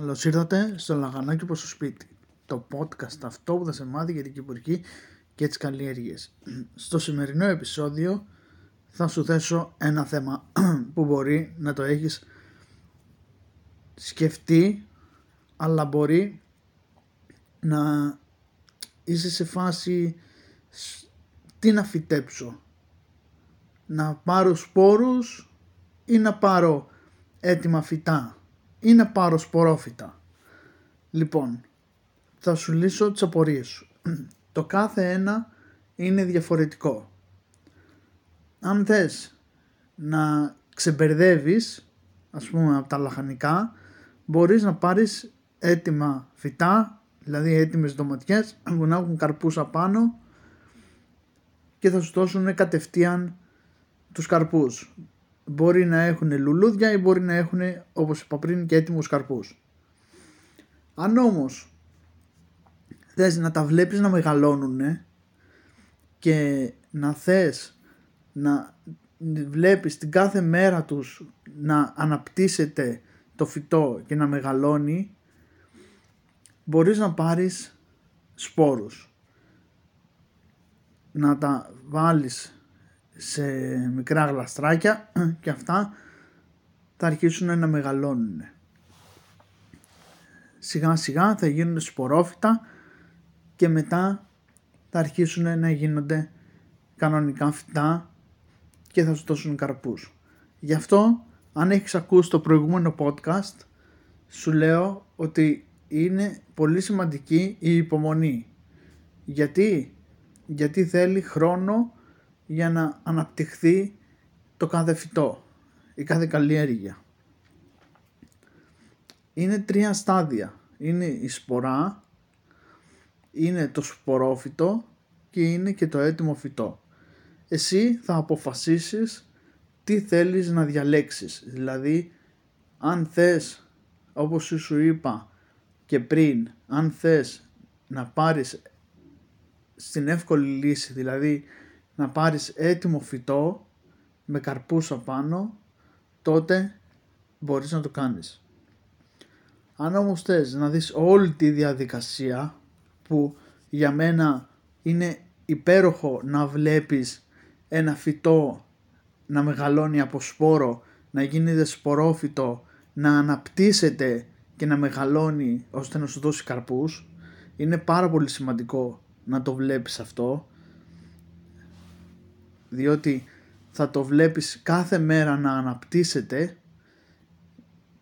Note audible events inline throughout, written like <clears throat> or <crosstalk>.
Καλώς ήρθατε στο Λαγανάκι προς το σπίτι. Το podcast αυτό που θα σε μάθει για την κυπουρική και τις καλλιέργειες. Στο σημερινό επεισόδιο θα σου θέσω ένα θέμα <clears throat> που μπορεί να το έχεις σκεφτεί αλλά μπορεί να είσαι σε φάση τι να φυτέψω να πάρω σπόρους ή να πάρω έτοιμα φυτά ή να πάρω σπορόφυτα. Λοιπόν, θα σου λύσω τις απορίες σου. <clears throat> Το κάθε ένα είναι διαφορετικό. Αν θες να ξεμπερδεύεις, ας πούμε από τα λαχανικά, μπορείς να πάρεις έτοιμα φυτά, δηλαδή έτοιμες ντοματιές <clears throat> που να έχουν καρπούς απάνω και θα σου δώσουν κατευθείαν τους καρπούς μπορεί να έχουν λουλούδια ή μπορεί να έχουν όπως είπα πριν και έτοιμους καρπούς. Αν όμως θες να τα βλέπεις να μεγαλώνουν και να θες να βλέπεις την κάθε μέρα τους να αναπτύσσεται το φυτό και να μεγαλώνει μπορείς να πάρεις σπόρους να τα βάλεις σε μικρά γλαστράκια <clears throat> και αυτά θα αρχίσουν να μεγαλώνουν. Σιγά σιγά θα γίνουν σπορόφυτα και μετά θα αρχίσουν να γίνονται κανονικά φυτά και θα σου δώσουν καρπούς. Γι' αυτό αν έχεις ακούσει το προηγούμενο podcast σου λέω ότι είναι πολύ σημαντική η υπομονή. Γιατί, Γιατί θέλει χρόνο για να αναπτυχθεί το κάθε φυτό, η κάθε καλλιέργεια. Είναι τρία στάδια. Είναι η σπορά, είναι το σπορόφυτο και είναι και το έτοιμο φυτό. Εσύ θα αποφασίσεις τι θέλεις να διαλέξεις. Δηλαδή, αν θες, όπως σου είπα και πριν, αν θες να πάρεις στην εύκολη λύση, δηλαδή να πάρεις έτοιμο φυτό με καρπούς απάνω, τότε μπορείς να το κάνεις. Αν όμως θες να δεις όλη τη διαδικασία που για μένα είναι υπέροχο να βλέπεις ένα φυτό να μεγαλώνει από σπόρο, να γίνεται σπορόφυτο, να αναπτύσσεται και να μεγαλώνει ώστε να σου δώσει καρπούς, είναι πάρα πολύ σημαντικό να το βλέπεις αυτό διότι θα το βλέπεις κάθε μέρα να αναπτύσσεται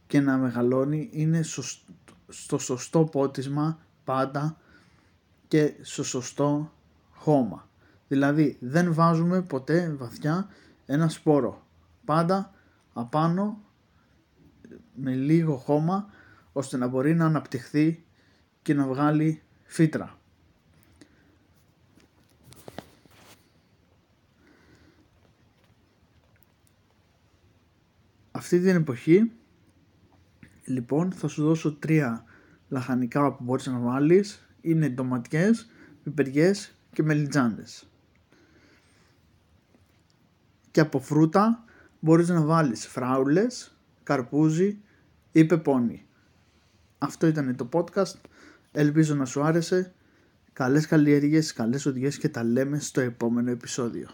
και να μεγαλώνει είναι στο σωστό πότισμα πάντα και στο σωστό χώμα. Δηλαδή δεν βάζουμε ποτέ βαθιά ένα σπόρο. Πάντα απάνω με λίγο χώμα ώστε να μπορεί να αναπτυχθεί και να βγάλει φύτρα. Αυτή την εποχή λοιπόν θα σου δώσω τρία λαχανικά που μπορείς να βάλεις είναι ντοματιές, πιπεριές και μελιτζάνες. Και από φρούτα μπορείς να βάλεις φράουλες, καρπούζι ή πεπόνι. Αυτό ήταν το podcast. Ελπίζω να σου άρεσε. Καλές καλλιέργειες, καλές οδηγίες και τα λέμε στο επόμενο επεισόδιο.